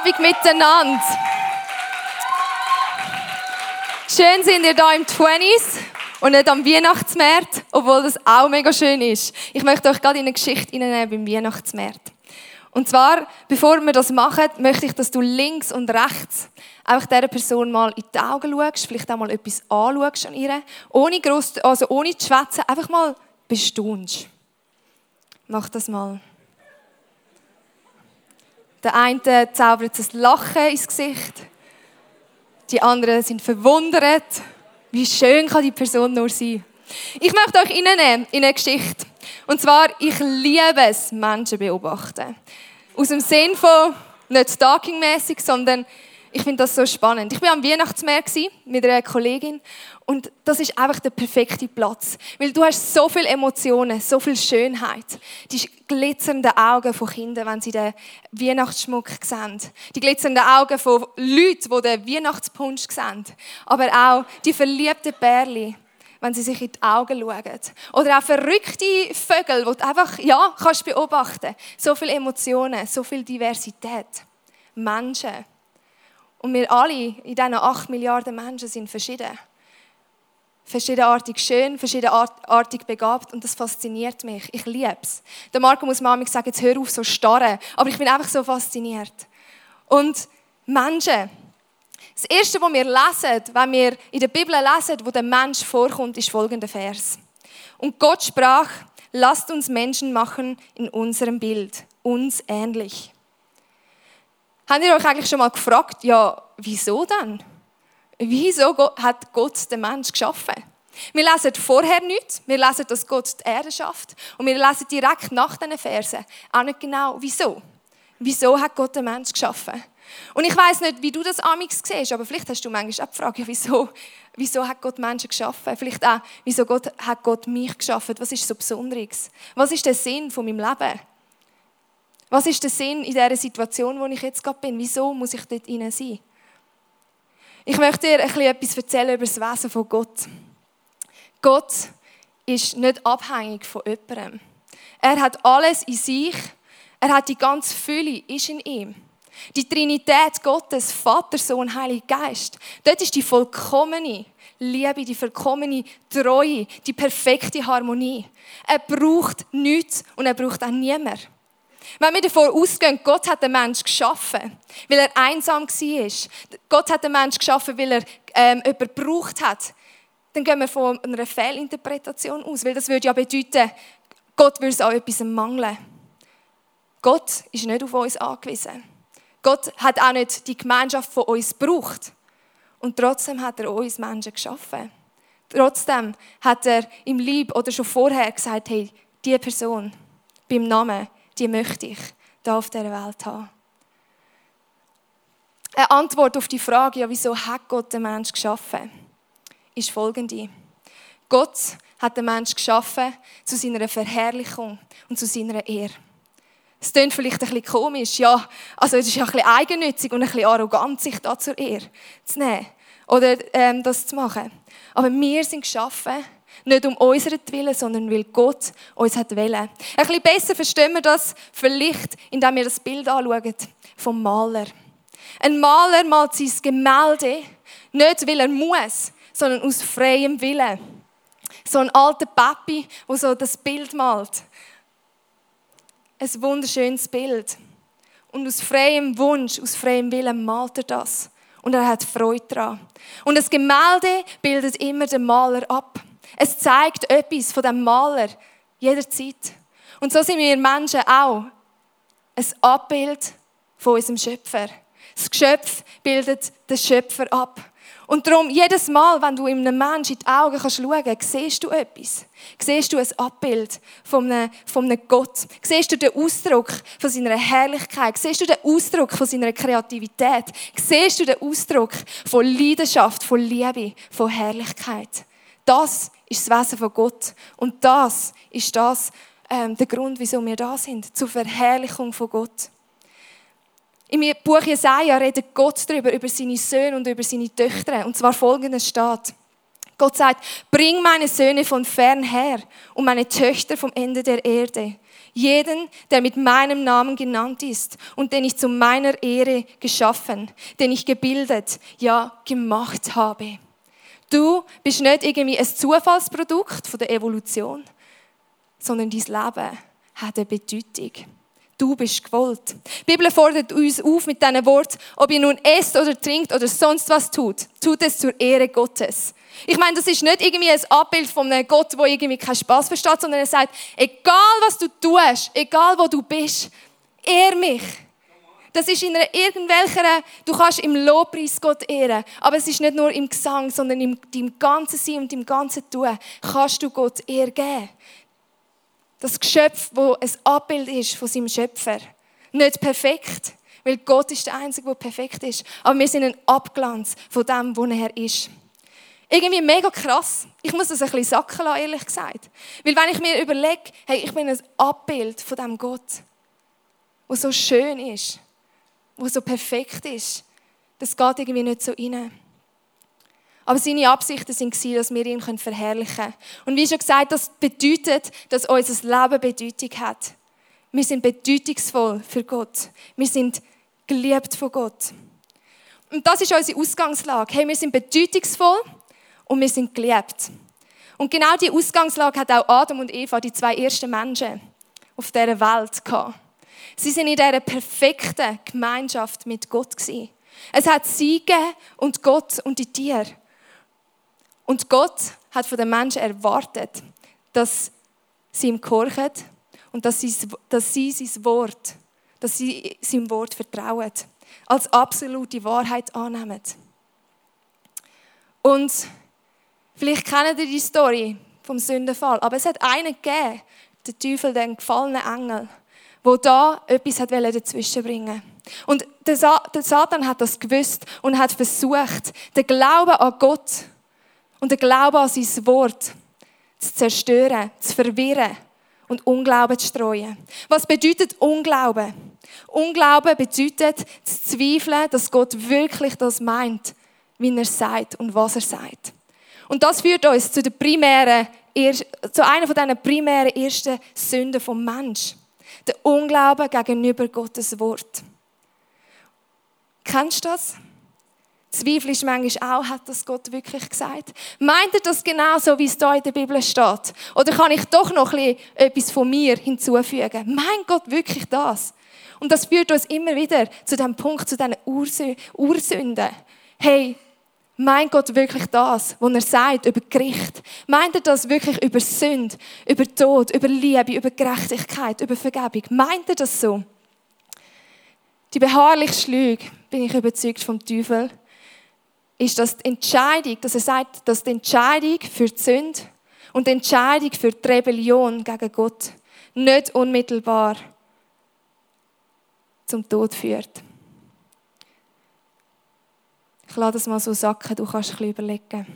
Abend miteinander. Schön sind ihr da im 20s und nicht am Weihnachtsmarkt, obwohl das auch mega schön ist. Ich möchte euch gerade in eine Geschichte hineinnehmen beim Weihnachtsmarkt. Und zwar, bevor wir das machen, möchte ich, dass du links und rechts einfach dieser Person mal in die Augen schaust, vielleicht auch mal etwas anschaust an ihr, ohne, gross, also ohne zu schwätzen, einfach mal bestaunst. Mach das mal. Der eine zaubert ein Lachen ins Gesicht. Die anderen sind verwundert. Wie schön kann die Person nur sein? Ich möchte euch in eine Geschichte. Und zwar, ich liebe es, Menschen beobachten. Aus dem Sinn von nicht stalkingmäßig, sondern ich finde das so spannend. Ich war am Weihnachtsmeer mit einer Kollegin und das ist einfach der perfekte Platz, weil du hast so viele Emotionen, so viel Schönheit. Die glitzernden Augen von Kindern, wenn sie den Weihnachtsschmuck sehen. Die glitzernden Augen von Leuten, die den Weihnachtspunsch sehen. Aber auch die verliebten Bärli, wenn sie sich in die Augen schauen. Oder auch verrückte Vögel, die du einfach ja, kannst beobachten. So viele Emotionen, so viel Diversität. Menschen. Und wir alle in diesen acht Milliarden Menschen sind verschieden. Verschiedenartig schön, verschiedenartig begabt und das fasziniert mich. Ich liebe es. Der Marco muss manchmal sagen, jetzt hör auf so starren. Aber ich bin einfach so fasziniert. Und Menschen, das Erste, was wir lesen, wenn wir in der Bibel lesen, wo der Mensch vorkommt, ist folgender Vers. Und Gott sprach, lasst uns Menschen machen in unserem Bild, uns ähnlich. Habt ihr euch eigentlich schon mal gefragt, ja, wieso denn? Wieso hat Gott den Menschen geschaffen? Wir lesen vorher nichts, wir lesen, dass Gott die Erde schafft und wir lesen direkt nach diesen Versen auch nicht genau, wieso. Wieso hat Gott den Menschen geschaffen? Und ich weiß nicht, wie du das amix siehst, aber vielleicht hast du manchmal auch die Frage, wieso, wieso hat Gott Menschen geschaffen? Vielleicht auch, wieso Gott, hat Gott mich geschaffen? Was ist so Besonderes? Was ist der Sinn von meinem Leben? Was ist der Sinn in dieser Situation, wo ich jetzt gerade bin? Wieso muss ich dort hinein sein? Ich möchte dir ein bisschen etwas erzählen über das Wesen von Gott. Gott ist nicht abhängig von jemandem. Er hat alles in sich. Er hat die ganze Fülle, ist in ihm. Die Trinität Gottes, Vater, Sohn, Heiliger Geist, dort ist die vollkommene Liebe, die vollkommene Treue, die perfekte Harmonie. Er braucht nichts und er braucht auch niemand. Wenn wir davon ausgehen, Gott hat den Menschen geschaffen, weil er einsam war. Gott hat den Menschen geschaffen, weil er ähm, jemanden gebraucht hat. Dann gehen wir von einer Fehlinterpretation aus, weil das würde ja bedeuten, Gott würde es an etwas mangeln. Gott ist nicht auf uns angewiesen. Gott hat auch nicht die Gemeinschaft von uns gebraucht. Und trotzdem hat er uns Menschen geschaffen. Trotzdem hat er im Lieb oder schon vorher gesagt, hey, diese Person beim Namen, die möchte ich da auf dieser Welt haben. Eine Antwort auf die Frage, ja, wieso hat Gott den Menschen geschaffen, ist folgende. Gott hat den Menschen geschaffen zu seiner Verherrlichung und zu seiner Ehre. Es klingt vielleicht ein bisschen komisch, ja, also es ist ja ein bisschen eigennützig und ein bisschen arrogant, sich da zur Ehre zu nehmen oder ähm, das zu machen. Aber wir sind geschaffen, nicht um unseren Willen, sondern weil Gott uns hat wollen. Ein bisschen besser verstehen wir das vielleicht, indem wir das Bild anschauen vom Maler. Ein Maler malt sein Gemälde nicht, weil er muss, sondern aus freiem Willen. So ein alter Papi, der so das Bild malt ein wunderschönes Bild. Und aus freiem Wunsch, aus freiem Willen malt er das. Und er hat Freude daran. Und das Gemälde bildet immer den Maler ab. Es zeigt etwas von dem Maler jederzeit. Und so sind wir Menschen auch ein Abbild von unserem Schöpfer. Das Geschöpf bildet den Schöpfer ab. Und darum, jedes Mal, wenn du einem Menschen in die Augen schauen kannst, siehst du etwas. Siehst du ein Abbild von einem, von einem Gott. Siehst du den Ausdruck von seiner Herrlichkeit. Siehst du den Ausdruck von seiner Kreativität. Siehst du den Ausdruck von Leidenschaft, von Liebe, von Herrlichkeit. Das ist das Wesen von Gott. Und das ist das, ähm, der Grund, wieso wir da sind. Zur Verherrlichung von Gott. Im Buch Jesaja redet Gott darüber, über seine Söhne und über seine Töchter. Und zwar folgendes steht. Gott sagt, bring meine Söhne von fern her und meine Töchter vom Ende der Erde. Jeden, der mit meinem Namen genannt ist und den ich zu meiner Ehre geschaffen, den ich gebildet, ja gemacht habe. Du bist nicht irgendwie ein Zufallsprodukt von der Evolution, sondern dein Leben hat eine Bedeutung. Du bist gewollt. Die Bibel fordert uns auf mit diesen Worten, ob ihr nun esst oder trinkt oder sonst was tut, tut es zur Ehre Gottes. Ich meine, das ist nicht irgendwie ein Abbild von einem Gott, der irgendwie keinen Spaß versteht, sondern er sagt, egal was du tust, egal wo du bist, ehr mich. Das ist in einer irgendwelcher, du kannst im Lobpreis Gott ehren, aber es ist nicht nur im Gesang, sondern im deinem ganzen Sein und im ganzen Tun kannst du Gott Ehr geben. Das Geschöpf, wo ein Abbild ist von seinem Schöpfer. Nicht perfekt, weil Gott ist der Einzige, der perfekt ist, aber wir sind ein Abglanz von dem, wo er ist. Irgendwie mega krass. Ich muss das ein bisschen sacken lassen, ehrlich gesagt. Weil wenn ich mir überlege, hey, ich bin ein Abbild von dem Gott, wo so schön ist, wo so perfekt ist, das geht irgendwie nicht so rein. Aber seine Absichten waren, dass wir ihn verherrlichen können. Und wie schon gesagt, das bedeutet, dass unser Leben Bedeutung hat. Wir sind bedeutungsvoll für Gott. Wir sind geliebt von Gott. Und das ist unsere Ausgangslage. Hey, wir sind bedeutungsvoll und wir sind geliebt. Und genau die Ausgangslage hat auch Adam und Eva, die zwei ersten Menschen auf dieser Welt, gehabt. Sie sind in dieser perfekten Gemeinschaft mit Gott. Gewesen. Es hat sie gegeben und Gott und die Tiere. Und Gott hat von den Menschen erwartet, dass sie ihm gehorchen und dass sie, dass sie sein Wort, dass sie seinem Wort vertrauen, als absolute Wahrheit annehmen. Und vielleicht kennen ihr die Story vom Sündenfall, aber es hat einen gegeben, der Teufel, den gefallenen Engel, wo da etwas dazwischen bringen Und der Satan hat das gewusst und hat versucht, den Glauben an Gott und den Glauben an sein Wort zu zerstören, zu verwirren und Unglauben zu streuen. Was bedeutet Unglauben? Unglauben bedeutet zu zweifeln, dass Gott wirklich das meint, wie er sagt und was er sagt. Und das führt uns zu der primären, zu einer von diesen primären ersten Sünden vom Mensch. Der Unglauben gegenüber Gottes Wort. Kennst du das? Zweifelst manchmal auch, hat das Gott wirklich gesagt? Meint er das genau so, wie es da in der Bibel steht? Oder kann ich doch noch etwas von mir hinzufügen? Meint Gott wirklich das? Und das führt uns immer wieder zu dem Punkt, zu diesen Ursünden. Hey, meint Gott wirklich das, was er sagt über Gericht? Meint er das wirklich über Sünde, über Tod, über Liebe, über Gerechtigkeit, über Vergebung? Meint er das so? Die beharrlichste Lüge, bin ich überzeugt vom Teufel, ist, dass die Entscheidung, dass er sagt, dass die Entscheidung für die Sünde und die Entscheidung für die Rebellion gegen Gott nicht unmittelbar zum Tod führt. Ich lasse das mal so sacken, du kannst ein überlegen.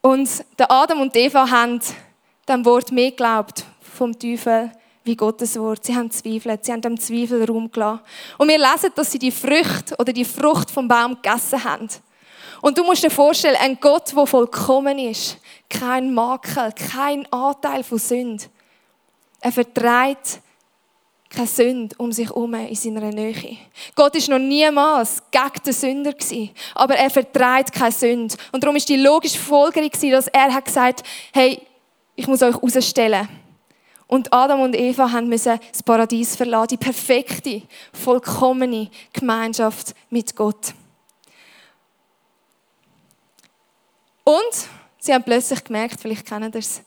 Und der Adam und Eva haben dem Wort mehr geglaubt vom Teufel wie Gottes Wort. Sie haben zweifelt, sie haben dem Zweifel Raum gelassen. Und wir lesen, dass sie die Frucht oder die Frucht vom Baum gegessen haben. Und du musst dir vorstellen, ein Gott, der vollkommen ist, kein Makel, kein Anteil von Sünde. Er vertreibt keine Sünde um sich herum in seiner Nähe. Gott ist noch niemals gegen den Sünder gewesen, aber er vertreibt keine Sünde. Und darum ist die logische Folgerung dass er hat gesagt, hey, ich muss euch herausstellen. Und Adam und Eva müssen das Paradies verlassen, die perfekte, vollkommene Gemeinschaft mit Gott. Und sie haben plötzlich gemerkt, vielleicht kennen das,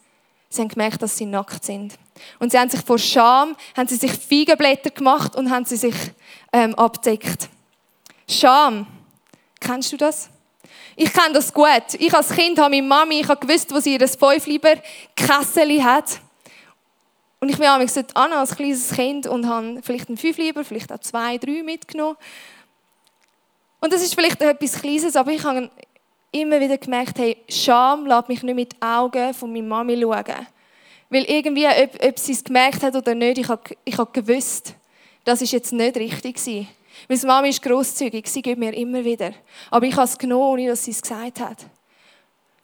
sie haben gemerkt, dass sie nackt sind. Und sie haben sich vor Scham, haben sie sich Feigenblätter gemacht und haben sie sich ähm, abdeckt. Scham, kennst du das? Ich kenne das gut. Ich als Kind habe meine Mami, ich habe gewusst, wo sie ihr Fünfliber Kessel hat. Und ich bin auch gesagt, Anna als kleines Kind und habe vielleicht einen fünf lieber, vielleicht auch zwei, drei mitgenommen. Und das ist vielleicht etwas Kleines, aber ich habe immer wieder gemerkt, hey, Scham lässt mich nicht mit den Augen von meiner Mami schauen. Weil irgendwie, ob, ob sie es gemerkt hat oder nicht, ich habe, ich habe gewusst, das ist jetzt nicht richtig gewesen. Meine Mama ist grosszügig, sie gibt mir immer wieder. Aber ich habe es genommen, ohne dass sie es gesagt hat.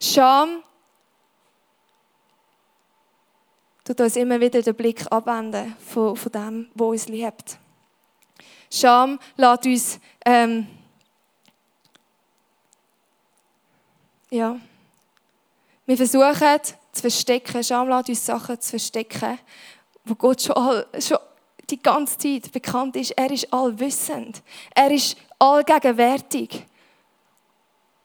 Scham tut uns immer wieder den Blick abwenden von, von dem, wo uns liebt. Scham lässt uns ähm, ja, wir versuchen zu verstecken, Scham lässt uns Sachen zu verstecken, wo Gott schon, all, schon die ganze Zeit bekannt ist. Er ist allwissend. Er ist allgegenwärtig.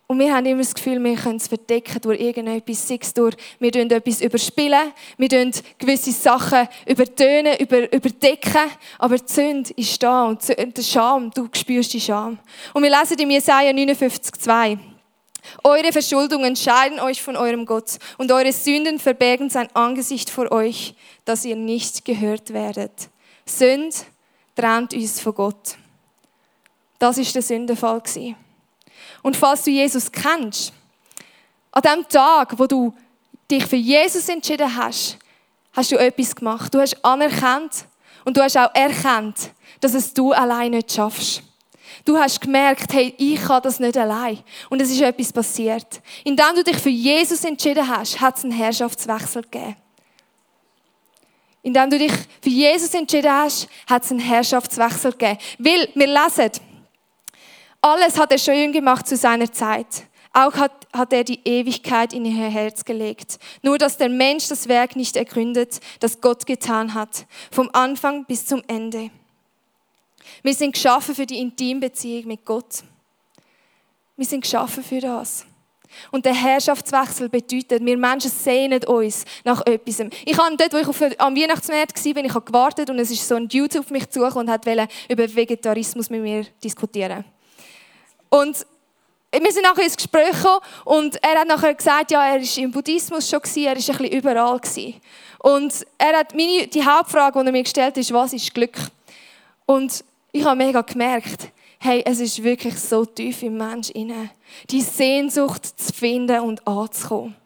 Und wir haben immer das Gefühl, wir können es verdecken durch irgendetwas, sei es durch, wir tun etwas überspielen, wir tun gewisse Sachen übertönen, über, überdecken, aber die Sünde ist da und der Scham, du spürst die Scham. Und wir lesen in Jesaja 59,2 eure Verschuldungen scheiden euch von eurem Gott und eure Sünden verbergen sein Angesicht vor euch, dass ihr nicht gehört werdet. Sünd trennt uns von Gott. Das ist der Sündenfall Und falls du Jesus kennst, an dem Tag, wo du dich für Jesus entschieden hast, hast du etwas gemacht. Du hast anerkannt und du hast auch erkannt, dass es du allein nicht schaffst. Du hast gemerkt, hey, ich kann das nicht allein. Und es ist etwas passiert. Indem du dich für Jesus entschieden hast, hat es einen Herrschaftswechsel gegeben. Indem du dich für Jesus entschieden hast, hat es einen Herrschaftswechsel gegeben. Weil, wir lesen, alles hat er schön gemacht zu seiner Zeit. Auch hat, hat er die Ewigkeit in ihr Herz gelegt. Nur, dass der Mensch das Werk nicht ergründet, das Gott getan hat. Vom Anfang bis zum Ende. Wir sind geschaffen für die Intimbeziehung mit Gott. Wir sind geschaffen für das. Und der Herrschaftswechsel bedeutet, wir Menschen sehnen uns nach etwas. Ich habe dort, wo ich am Weihnachtsmarkt war, bin, ich habe gewartet und es ist so ein Dude auf mich zu und hat über Vegetarismus mit mir diskutieren. Und wir sind nachher ins Gespräch gekommen und er hat nachher gesagt, ja, er war im Buddhismus schon, gewesen, er war ein bisschen überall. Gewesen. Und er hat meine, die Hauptfrage, die er mir gestellt hat, ist, was ist Glück? Und ich habe mega gemerkt, hey, es ist wirklich so tief im Mensch inne, die Sehnsucht zu finden und anzukommen.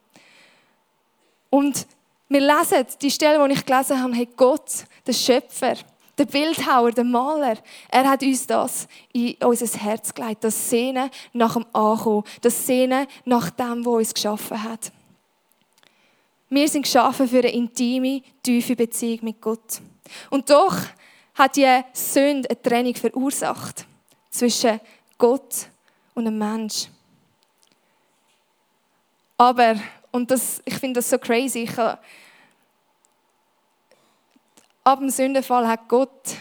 Und wir lesen die Stelle, die ich gelesen habe, hey, Gott, der Schöpfer, der Bildhauer, der Maler, er hat uns das in unser Herz gelegt, das Sehnen nach dem Ankommen, das Sehnen nach dem, wo uns geschaffen hat. Wir sind geschaffen für eine intime, tiefe Beziehung mit Gott. Und doch hat die Sünde eine Trennung verursacht zwischen Gott und einem Mensch. Aber, und das, ich finde das so crazy, ich, ab dem Sündenfall hat Gott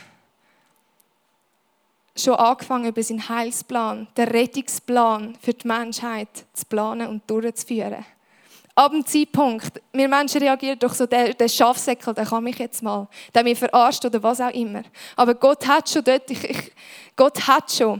schon angefangen, über seinen Heilsplan, den Rettungsplan für die Menschheit zu planen und durchzuführen ab dem Zeitpunkt, wir Menschen reagieren doch so, der, der Schafsäckel, der kann mich jetzt mal, der mich verarscht oder was auch immer. Aber Gott hat schon dort, ich, ich, Gott hat schon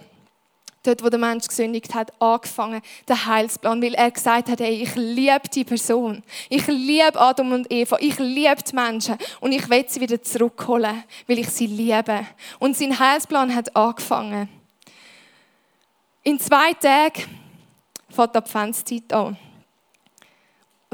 dort, wo der Mensch gesündigt hat, angefangen, den Heilsplan, weil er gesagt hat, hey, ich liebe die Person. Ich liebe Adam und Eva. Ich liebe die Menschen. Und ich will sie wieder zurückholen, weil ich sie liebe. Und sein Heilsplan hat angefangen. In zwei Tagen fängt die Adventszeit an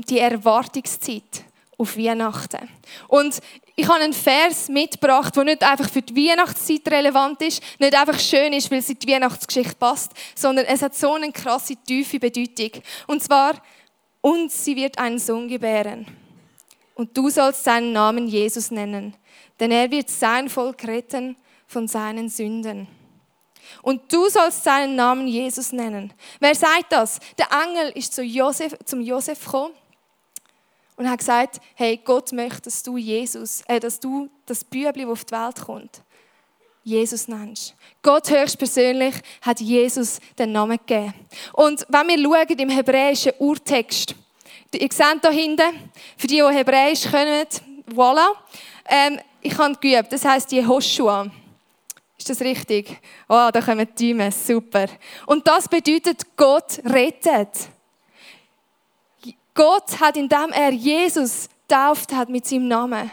die Erwartungszeit auf Weihnachten. Und ich habe einen Vers mitgebracht, der nicht einfach für die Weihnachtszeit relevant ist, nicht einfach schön ist, weil es in die Weihnachtsgeschichte passt, sondern es hat so eine krasse, tiefe Bedeutung. Und zwar, und sie wird einen Sohn gebären. Und du sollst seinen Namen Jesus nennen, denn er wird sein Volk retten von seinen Sünden. Und du sollst seinen Namen Jesus nennen. Wer sagt das? Der Engel ist zu Josef, zum Josef gekommen und hat gesagt, hey, Gott möchte, dass du Jesus, äh, dass du das Bübli, das auf die Welt kommt, Jesus nennst. Gott höchstpersönlich hat Jesus den Namen gegeben. Und wenn wir schauen im hebräischen Urtext, ihr seht da hinten, für die, die Hebräisch können, voilà, ähm, ich habe geübt, das heisst Jehoshua. Ist das richtig? Oh, da kommen die Däume, super. Und das bedeutet, Gott rettet. Gott hat, indem er Jesus tauft hat mit seinem Namen,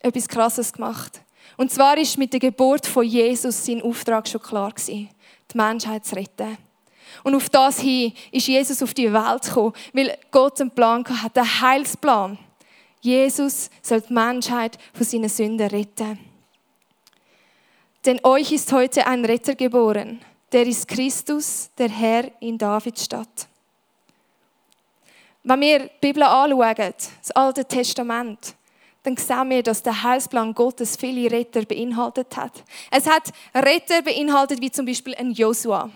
etwas Krasses gemacht. Und zwar ist mit der Geburt von Jesus sein Auftrag schon klar gewesen, die Menschheit zu retten. Und auf das hin ist Jesus auf die Welt gekommen, weil Gott einen Plan hat, einen Heilsplan. Jesus soll die Menschheit von seinen Sünden retten. Denn euch ist heute ein Retter geboren, der ist Christus, der Herr in Davids Stadt. Wenn wir die Bibel anschauen, das Alte Testament, dann sehen wir, dass der Heilsplan Gottes viele Retter beinhaltet hat. Es hat Retter beinhaltet, wie zum Beispiel ein Josua.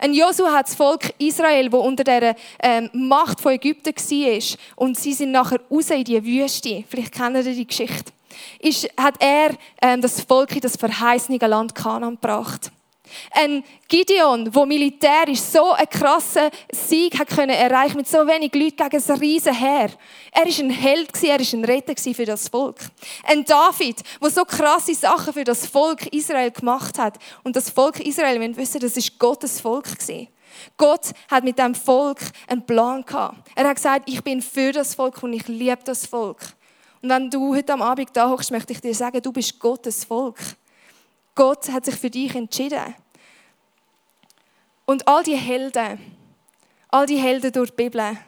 Ein Josua hat das Volk Israel, wo unter der ähm, Macht von Ägypten war, und sie sind nachher raus in die Wüste. Vielleicht kennt ihr die Geschichte. Ist, hat er ähm, das Volk in das verheißene Land Kanaan gebracht. Ein Gideon, der militärisch so einen krassen Sieg hat können erreichen mit so wenig Leuten gegen ein riesen Heer. Er war ein Held, er war ein Retter für das Volk. Ein David, der so krasse Sachen für das Volk Israel gemacht hat. Und das Volk Israel, wir wissen, das ist Gottes Volk. Gott hat mit dem Volk einen Plan gehabt. Er hat gesagt, ich bin für das Volk und ich liebe das Volk. Und wenn du heute am Abend da hochst, möchte ich dir sagen, du bist Gottes Volk. Gott hat sich für dich entschieden. Und all die Helden, all die Helden durch die Bibel,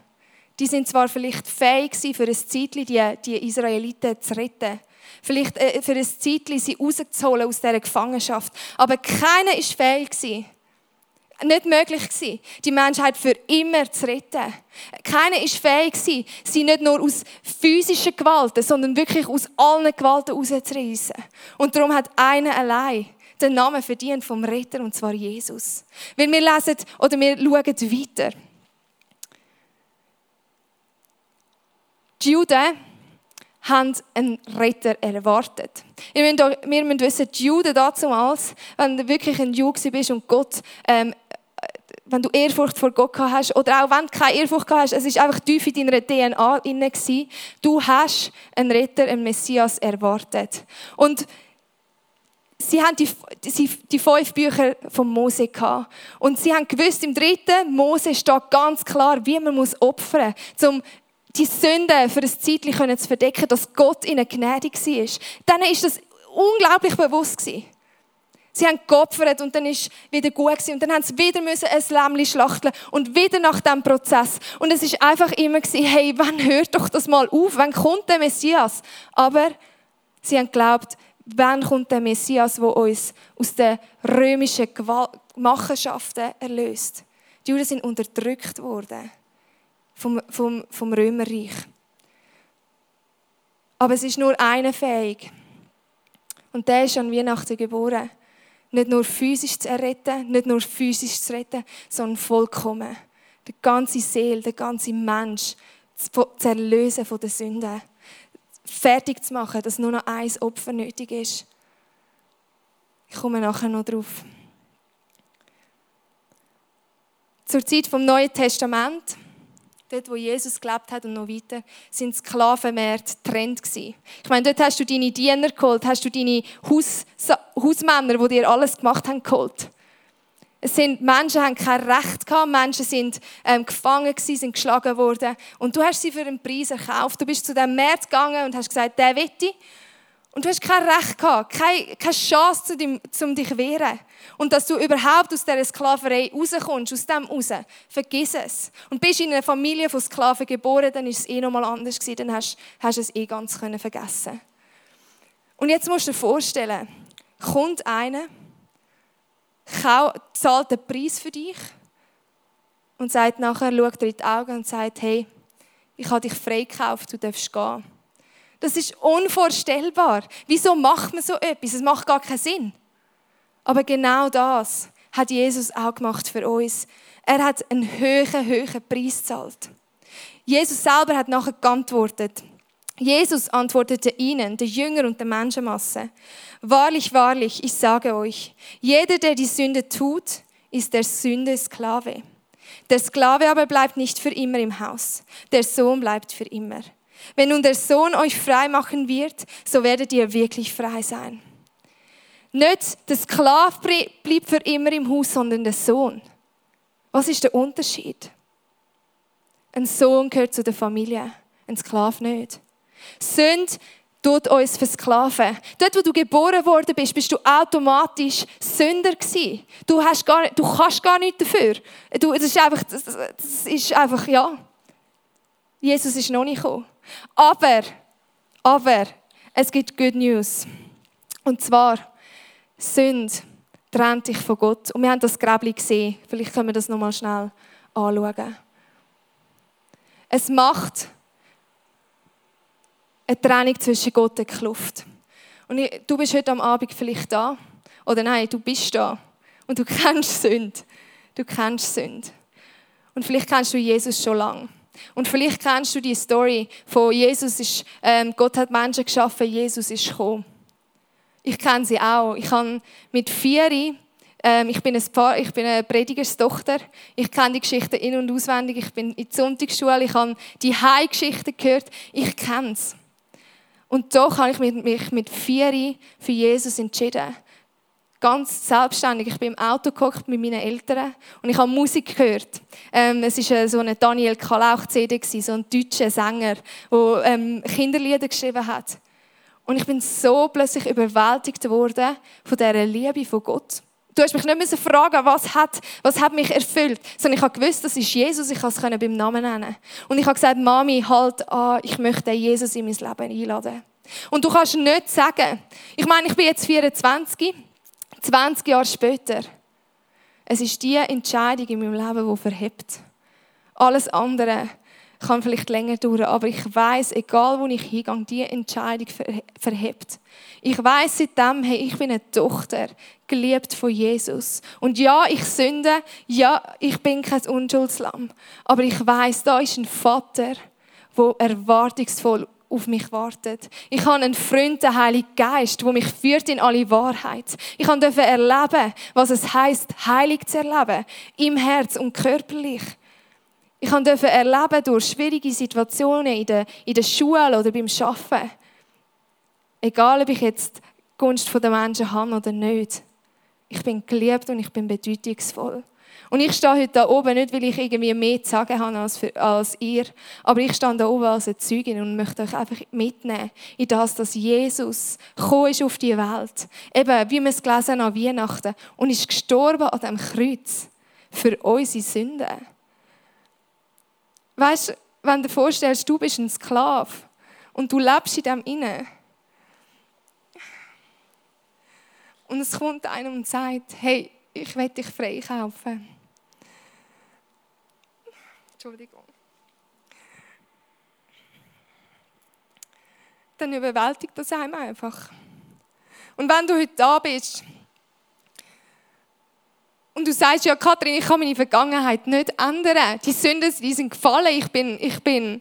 die sind zwar vielleicht fähig für ein Zeitchen die, die Israeliten zu retten, vielleicht äh, für ein Zeitchen sie rauszuholen aus dieser Gefangenschaft, aber keiner ist fähig gewesen, nicht möglich gewesen, die Menschheit für immer zu retten. Keiner ist fähig gewesen, sie nicht nur aus physischen Gewalten, sondern wirklich aus allen Gewalten rauszureißen. Und darum hat einer allein den Namen verdient vom Retter, und zwar Jesus. Weil wir lesen oder wir schauen weiter. Die Juden haben einen Retter erwartet. Wir müssen wissen, die Juden damals, wenn du wirklich ein Jude bist und Gott ähm, wenn du Ehrfurcht vor Gott hast oder auch wenn du keine Ehrfurcht hast, es ist einfach tief in deiner DNA inne Du hast einen Retter, einen Messias erwartet. Und sie haben die, die, die fünf Bücher von Mose gehabt. Und sie haben gewusst, im dritten Mose steht ganz klar, wie man muss opfern muss, um die Sünde für ein Zeitchen zu verdecken, dass Gott ihnen gnädig war. Dann ist das unglaublich bewusst gewesen. Sie haben geopfert und dann ist wieder gut gewesen. Und dann haben sie wieder müssen ein Lämmchen schlachten und wieder nach dem Prozess. Und es ist einfach immer gewesen, hey, wann hört doch das mal auf? Wann kommt der Messias? Aber sie haben geglaubt, wann kommt der Messias, der uns aus den römischen Machenschaften erlöst? Die Juden sind unterdrückt worden vom, vom, vom Römerreich. Aber es ist nur einer fähig. Und der ist an Weihnachten geboren nicht nur physisch zu erretten, nicht nur physisch zu retten, sondern vollkommen. Die ganze Seele, der ganze Mensch zu erlösen von der Sünde. Fertig zu machen, dass nur noch ein Opfer nötig ist. Ich komme nachher noch drauf. Zur Zeit vom Neuen Testament dort wo Jesus gelebt hat und noch weiter, sind Sklavenmärkte Trend gewesen. Ich meine, dort hast du deine Diener geholt, hast du deine Haus, Hausmänner, die dir alles gemacht haben, geholt. Es sind, Menschen haben kein Recht gehabt, Menschen sind ähm, gefangen gewesen, sind geschlagen worden und du hast sie für einen Preis erkauft. Du bist zu dem Markt gegangen und hast gesagt, der wette und du hast kein Recht gehabt, keine, keine Chance, um dich zu wehren. Und dass du überhaupt aus dieser Sklaverei rauskommst, aus dem raus, vergiss es. Und bist in einer Familie von Sklaven geboren, dann ist es eh nochmal anders gewesen, dann hast, hast du es eh ganz können vergessen. Und jetzt musst du dir vorstellen, kommt einer, zahlt den Preis für dich und sagt nachher, schaut dir in die Augen und sagt, hey, ich habe dich freigekauft, du darfst gehen. Das ist unvorstellbar. Wieso macht man so etwas? Es macht gar keinen Sinn. Aber genau das hat Jesus auch gemacht für uns. Er hat einen höheren, höheren Preis gezahlt. Jesus selber hat nachher geantwortet. Jesus antwortete ihnen, der Jünger und der Menschenmasse. Wahrlich, wahrlich, ich sage euch, jeder, der die Sünde tut, ist der Sünde Sklave. Der Sklave aber bleibt nicht für immer im Haus. Der Sohn bleibt für immer. Wenn nun der Sohn euch frei machen wird, so werdet ihr wirklich frei sein. Nicht der Sklave bleibt für immer im Haus, sondern der Sohn. Was ist der Unterschied? Ein Sohn gehört zu der Familie, ein Sklave nicht. Sünd tut uns versklaven. Dort, wo du geboren worden bist, bist du automatisch Sünder gewesen. Du, hast gar, du kannst gar nichts dafür. Du, das, ist einfach, das, das ist einfach, ja. Jesus ist noch nicht gekommen. Aber, aber, es gibt Good News. Und zwar, Sünde trennt dich von Gott. Und wir haben das Gräbli gesehen. Vielleicht können wir das nochmal schnell anschauen. Es macht eine Trennung zwischen Gott und Kluft. Und du bist heute am Abend vielleicht da. Oder nein, du bist da. Und du kennst Sünde. Du kennst Sünde. Und vielleicht kennst du Jesus schon lange. Und vielleicht kennst du die Story von Jesus ist, ähm, Gott hat Menschen geschaffen, Jesus ist gekommen. Ich kenne sie auch. Ich habe mit vier, ähm, ich, bin Paar, ich bin eine Predigerstochter. Ich kenne die Geschichten in- und auswendig. Ich bin in der Sonntagsschule. Ich habe die Heimgeschichten gehört. Ich kenne es. Und doch habe ich mich mit vier für Jesus entschieden. Ganz selbstständig. Ich bin im Auto gehockt mit meinen Eltern und ich habe Musik gehört. Ähm, es war so eine Daniel Kalauch-CD, so ein deutscher Sänger, der ähm, Kinderlieder geschrieben hat. Und ich bin so plötzlich überwältigt worden von dieser Liebe von Gott. Du hast mich nicht mehr fragen, was hat, was hat mich erfüllt, sondern ich habe gewusst, das ist Jesus, ich konnte es beim Namen nennen. Und ich habe gesagt, Mami, halt an, ich möchte Jesus in mein Leben einladen. Und du kannst nicht sagen, ich meine, ich bin jetzt 24, 20 Jahre später. Es ist die Entscheidung in meinem Leben, die verhebt. Alles andere kann vielleicht länger dauern, aber ich weiß, egal wo ich hingehe, die Entscheidung verhebt. Ich weiß seitdem, hey, ich bin eine Tochter, geliebt von Jesus. Und ja, ich sünde, ja, ich bin kein Unschuldslamm, aber ich weiß, da ist ein Vater, der erwartungsvoll auf mich wartet. Ich habe einen Freund, den Heiligen Geist, der mich führt in alle Wahrheit. Ich durfte erleben, was es heißt, heilig zu erleben, im Herz und körperlich. Ich durfte erleben durch schwierige Situationen in der, in der Schule oder beim Arbeiten. Egal, ob ich jetzt die Gunst der Menschen habe oder nicht. Ich bin geliebt und ich bin bedeutungsvoll. Und ich stehe heute da oben nicht, weil ich irgendwie mehr zu sagen habe als, für, als ihr, aber ich stehe da oben als eine Zeugin und möchte euch einfach mitnehmen in das, dass Jesus gekommen ist auf die Welt. Eben, wie wir es gelesen an Weihnachten und ist gestorben an dem Kreuz für unsere Sünden. Weißt du, wenn du dir vorstellst, du bist ein Sklave und du lebst in dem inne. Und es kommt einer und sagt, hey, ich will dich freikaufen. Entschuldigung. Dann überwältigt das einem einfach. Und wenn du heute da bist und du sagst, ja, Kathrin, ich kann meine Vergangenheit nicht ändern. Die Sünden, die sind gefallen. Ich bin, ich bin,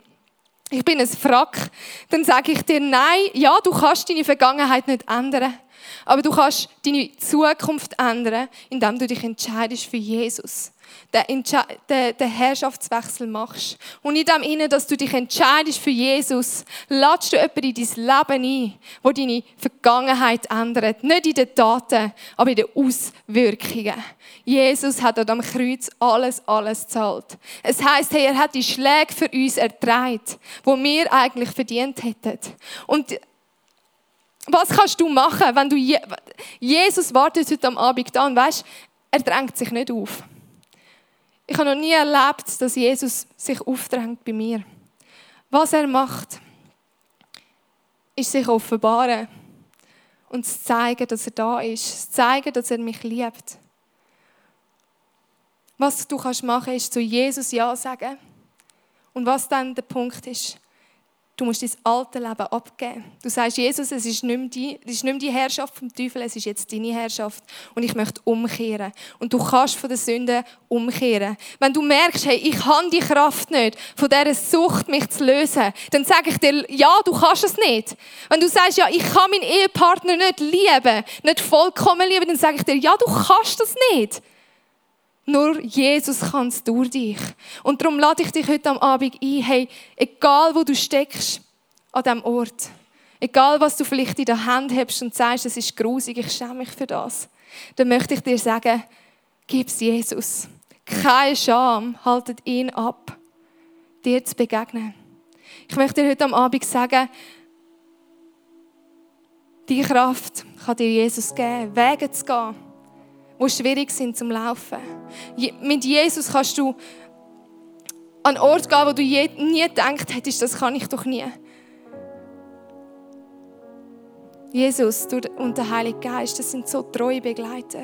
ich bin ein Frack. Dann sage ich dir, nein, ja, du kannst deine Vergangenheit nicht ändern. Aber du kannst deine Zukunft ändern, indem du dich entscheidest für Jesus den, den, den Herrschaftswechsel machst. Und in dem Innen, dass du dich entscheidest für Jesus, ladst du jemanden in dein Leben ein, wo deine Vergangenheit ändert. Nicht in den Taten, aber in den Auswirkungen. Jesus hat an am Kreuz alles, alles zahlt. Es heißt, hey, er hat die Schläge für uns ertragen, wo wir eigentlich verdient hätten. Und was kannst du machen, wenn du Je Jesus wartet heute am Abend und weißt, er drängt sich nicht auf. Ich habe noch nie erlebt, dass Jesus sich aufdrängt bei mir. Was er macht, ist sich offenbaren und zu zeigen, dass er da ist, zu zeigen, dass er mich liebt. Was du kannst machen, ist zu Jesus Ja sagen. Und was dann der Punkt ist, Du musst dein alte Leben abgeben. Du sagst, Jesus, es ist, nicht mehr die, ist nicht die Herrschaft vom Teufel, es ist jetzt deine Herrschaft. Und ich möchte umkehren. Und du kannst von der Sünde umkehren. Wenn du merkst, hey, ich habe die Kraft nicht, von dieser Sucht mich zu lösen, dann sage ich dir, ja, du kannst es nicht. Wenn du sagst, ja, ich kann meinen Ehepartner nicht lieben, nicht vollkommen lieben, dann sage ich dir, ja, du kannst das nicht. Nur Jesus kann es durch dich. Und darum lade ich dich heute am Abend ein, hey, egal wo du steckst, an diesem Ort, egal was du vielleicht in der Hand hast und sagst, es ist grusig, ich schäme mich für das, dann möchte ich dir sagen, gib es Jesus. Keine Scham haltet ihn ab, dir zu begegnen. Ich möchte dir heute am Abend sagen, die Kraft kann dir Jesus geben, Wege zu gehen die schwierig sind zum Laufen. Mit Jesus kannst du an einen Ort gehen, wo du nie gedacht hättest, das kann ich doch nie. Jesus und der Heilige Geist, das sind so treue Begleiter.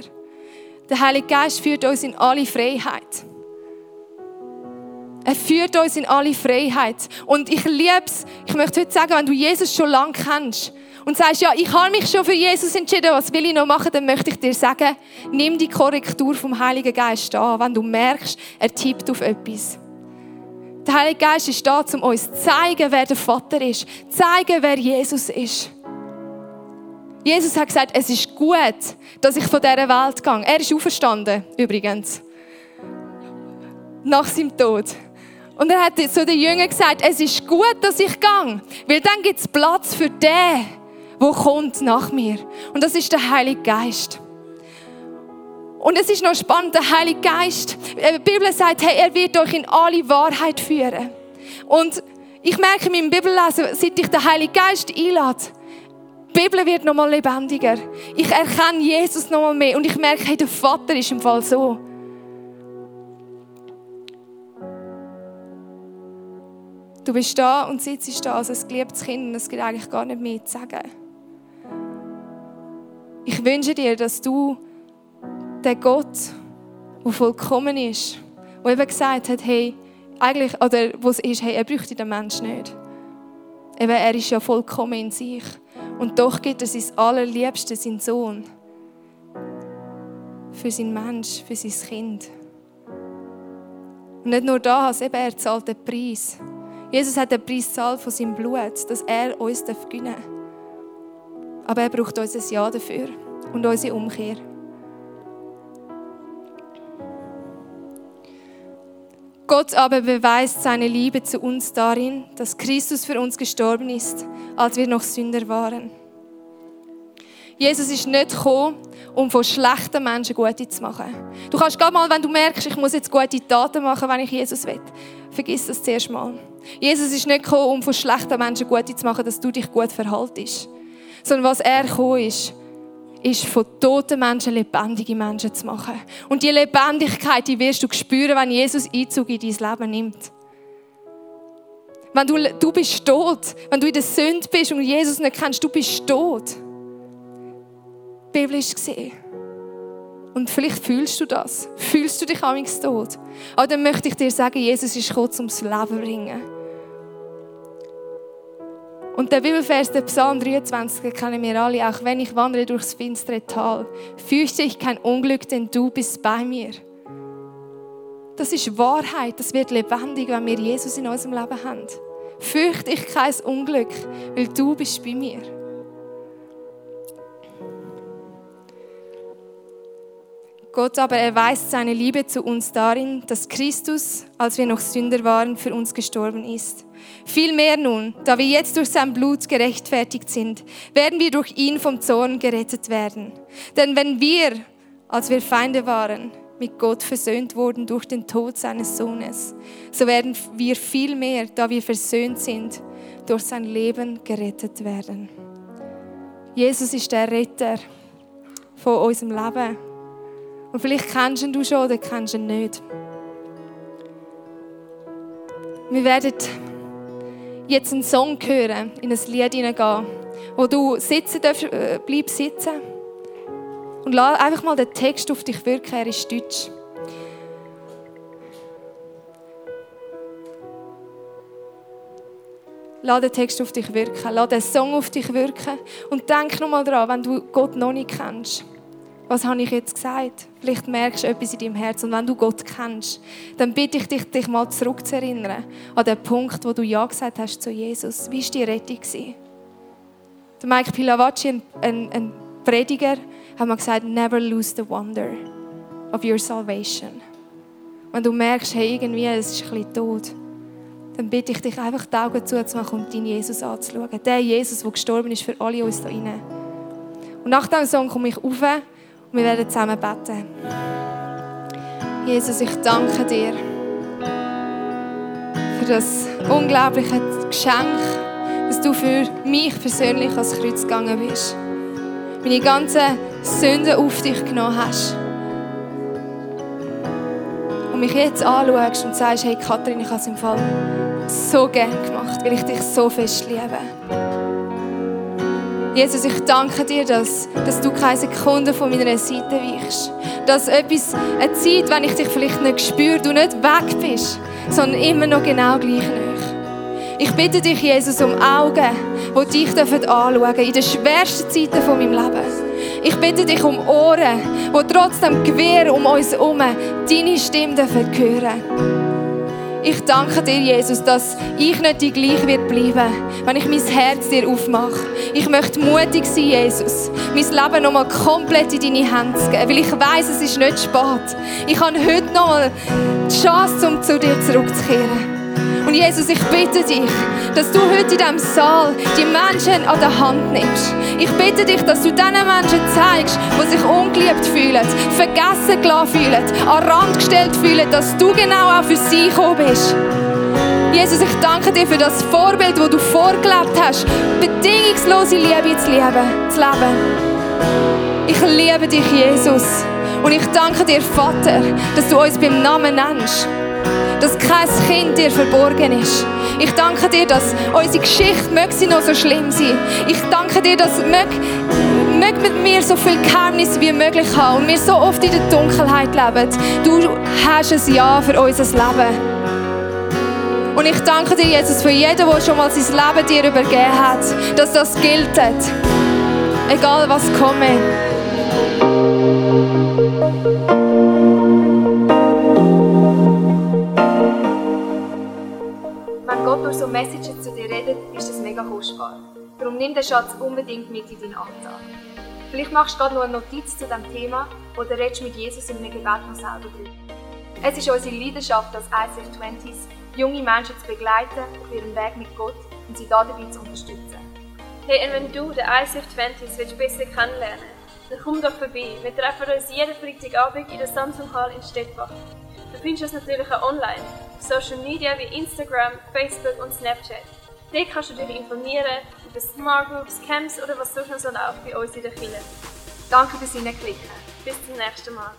Der Heilige Geist führt uns in alle Freiheit. Er führt uns in alle Freiheit. Und ich liebe es, ich möchte heute sagen, wenn du Jesus schon lange kennst und sagst, ja, ich habe mich schon für Jesus entschieden, was will ich noch machen, dann möchte ich dir sagen, nimm die Korrektur vom Heiligen Geist an, wenn du merkst, er tippt auf etwas. Der Heilige Geist ist da, um uns zu zeigen, wer der Vater ist, zeigen, wer Jesus ist. Jesus hat gesagt, es ist gut, dass ich von dieser Welt gehe. Er ist auferstanden, übrigens. Nach seinem Tod. Und er hat zu den Jüngern gesagt, es ist gut, dass ich gehe, weil dann gibt es Platz für den, der kommt nach mir. Und das ist der Heilige Geist. Und es ist noch spannend, der Heilige Geist, äh, die Bibel sagt, hey, er wird euch in alle Wahrheit führen. Und ich merke in meinem Bibellesen, seit ich den Heiligen Geist einlade, die Bibel wird noch mal lebendiger. Ich erkenne Jesus noch mal mehr und ich merke, hey, der Vater ist im Fall so. Du bist da und sitzt da als ein geliebtes Kind und es gibt eigentlich gar nicht mehr zu sagen. Ich wünsche dir, dass du den Gott, der vollkommen ist, der eben gesagt hat, hey, eigentlich, oder wo es ist, hey, er bräuchte den Menschen nicht. Eben, er ist ja vollkommen in sich. Und doch gibt er sein allerliebste, seinen Sohn. Für seinen Mensch, für sein Kind. Und nicht nur das, eben, er zahlt den Preis. Jesus hat den Preis gezahlt von seinem Blut, dass er uns gewinnen darf. Aber er braucht unser Ja dafür und unsere Umkehr. Gott aber beweist seine Liebe zu uns darin, dass Christus für uns gestorben ist, als wir noch Sünder waren. Jesus ist nicht gekommen, um von schlechten Menschen gute zu machen. Du kannst gerade mal, wenn du merkst, ich muss jetzt gute Taten machen, wenn ich Jesus will, vergiss das zuerst mal. Jesus ist nicht gekommen, um von schlechten Menschen gute zu machen, dass du dich gut verhaltest. Sondern was er gekommen ist, ist von toten Menschen lebendige Menschen zu machen. Und die Lebendigkeit, die wirst du spüren, wenn Jesus Einzug in dein Leben nimmt. Wenn du, du bist tot, wenn du in der Sünde bist und Jesus nicht kennst, du bist tot biblisch gesehen. Und vielleicht fühlst du das. Fühlst du dich amigs tot. Aber dann möchte ich dir sagen, Jesus ist gekommen, um das Leben bringen. Und der Bibelvers, der Psalm 23, kennen wir alle. Auch wenn ich wandere durchs finstere Tal, fürchte ich kein Unglück, denn du bist bei mir. Das ist Wahrheit. Das wird lebendig, wenn wir Jesus in unserem Leben haben. Fürchte ich kein Unglück, weil du bist bei mir. Gott aber erweist seine Liebe zu uns darin, dass Christus, als wir noch Sünder waren, für uns gestorben ist. Vielmehr nun, da wir jetzt durch sein Blut gerechtfertigt sind, werden wir durch ihn vom Zorn gerettet werden. Denn wenn wir, als wir Feinde waren, mit Gott versöhnt wurden durch den Tod seines Sohnes, so werden wir vielmehr, da wir versöhnt sind, durch sein Leben gerettet werden. Jesus ist der Retter von unserem Leben. Und vielleicht kennst du ihn schon oder kennst ihn nicht. Wir werden jetzt einen Song hören, in ein Lied hineingehen, wo du sitzen darfst, äh, bleib sitzen. Und lass einfach mal den Text auf dich wirken, er ist Deutsch. Lass den Text auf dich wirken, lass den Song auf dich wirken. Und denk nochmal daran, wenn du Gott noch nicht kennst was habe ich jetzt gesagt? Vielleicht merkst du etwas in deinem Herz. Und wenn du Gott kennst, dann bitte ich dich, dich mal zurückzuerinnern an den Punkt, wo du Ja gesagt hast zu Jesus. Wie war die Rettung? Der Mike Pilavacci, ein, ein, ein Prediger, hat mal gesagt, never lose the wonder of your salvation. Wenn du merkst, hey, irgendwie, es ist ein bisschen tot, dann bitte ich dich einfach die Augen zuzumachen und deinen Jesus anzuschauen. Der Jesus, der gestorben ist für alle uns hier drinnen. Und nach diesem Song komme ich rauf wir werden zusammen beten. Jesus, ich danke dir für das unglaubliche Geschenk, dass du für mich persönlich ans Kreuz gegangen bist. Meine ganzen Sünden auf dich genommen hast. Und mich jetzt anschaust und sagst, hey Kathrin, ich habe es im Fall so gern gemacht, weil ich dich so fest liebe. Jesus, ich danke dir, dass, dass du keine Sekunde von meiner Seite weichst. Dass etwas, eine Zeit, wenn ich dich vielleicht nicht spüre, du nicht weg bist, sondern immer noch genau gleich nah. Ich bitte dich, Jesus, um Augen, die dich anschauen dürfen in den schwersten Zeiten von meinem Leben. Ich bitte dich um Ohren, die trotzdem quer um uns herum deine Stimme hören dürfen. Ich danke dir, Jesus, dass ich nicht die gleich wird bleiben, wenn ich mein Herz dir aufmache. Ich möchte mutig sein, Jesus, mein Leben nochmal komplett in deine Hände zu geben, weil ich weiß, es ist nicht spät. Ich habe heute nochmal die Chance, um zu dir zurückzukehren. Und Jesus, ich bitte dich, dass du heute in diesem Saal die Menschen an der Hand nimmst. Ich bitte dich, dass du diesen Menschen zeigst, die sich ungeliebt fühlen, vergessen gelassen fühlen, an Rand gestellt fühlen, dass du genau auch für sie gekommen bist. Jesus, ich danke dir für das Vorbild, das du vorgelebt hast, bedingungslose Liebe zu leben. Zu leben. Ich liebe dich, Jesus. Und ich danke dir, Vater, dass du uns beim Namen nennst dass kein Kind dir verborgen ist. Ich danke dir, dass unsere Geschichte möge sie noch so schlimm sein. Ich danke dir, dass mög, mög mit mir so viel Geheimnis wie möglich haben und wir so oft in der Dunkelheit leben. Du hast ein Ja für unser Leben. Und ich danke dir, Jesus, für jeden, der schon mal sein Leben dir übergeben hat, dass das gilt. Egal was komme. so Messages zu dir redet, ist das mega kostbar. Darum nimm den Schatz unbedingt mit in deinen Alltag. Vielleicht machst du gerade noch eine Notiz zu diesem Thema oder redest mit Jesus in einem Gebet noch selber drüber. Es ist unsere Leidenschaft als ICF 20s, junge Menschen zu begleiten auf ihrem Weg mit Gott und sie dabei zu unterstützen. Hey, und wenn du den ICF 20s willst besser kennenlernen dann komm doch vorbei. Wir treffen uns jeden Freitagabend in der Samsung Hall in Stettbach. Du findest uns natürlich auch online, Social Media wie Instagram, Facebook und Snapchat. Dort kannst du dich informieren über Smart Groups, Camps oder was sonst noch läuft bei uns in der Kirche. Danke fürs Hineinklicken. Bis zum nächsten Mal.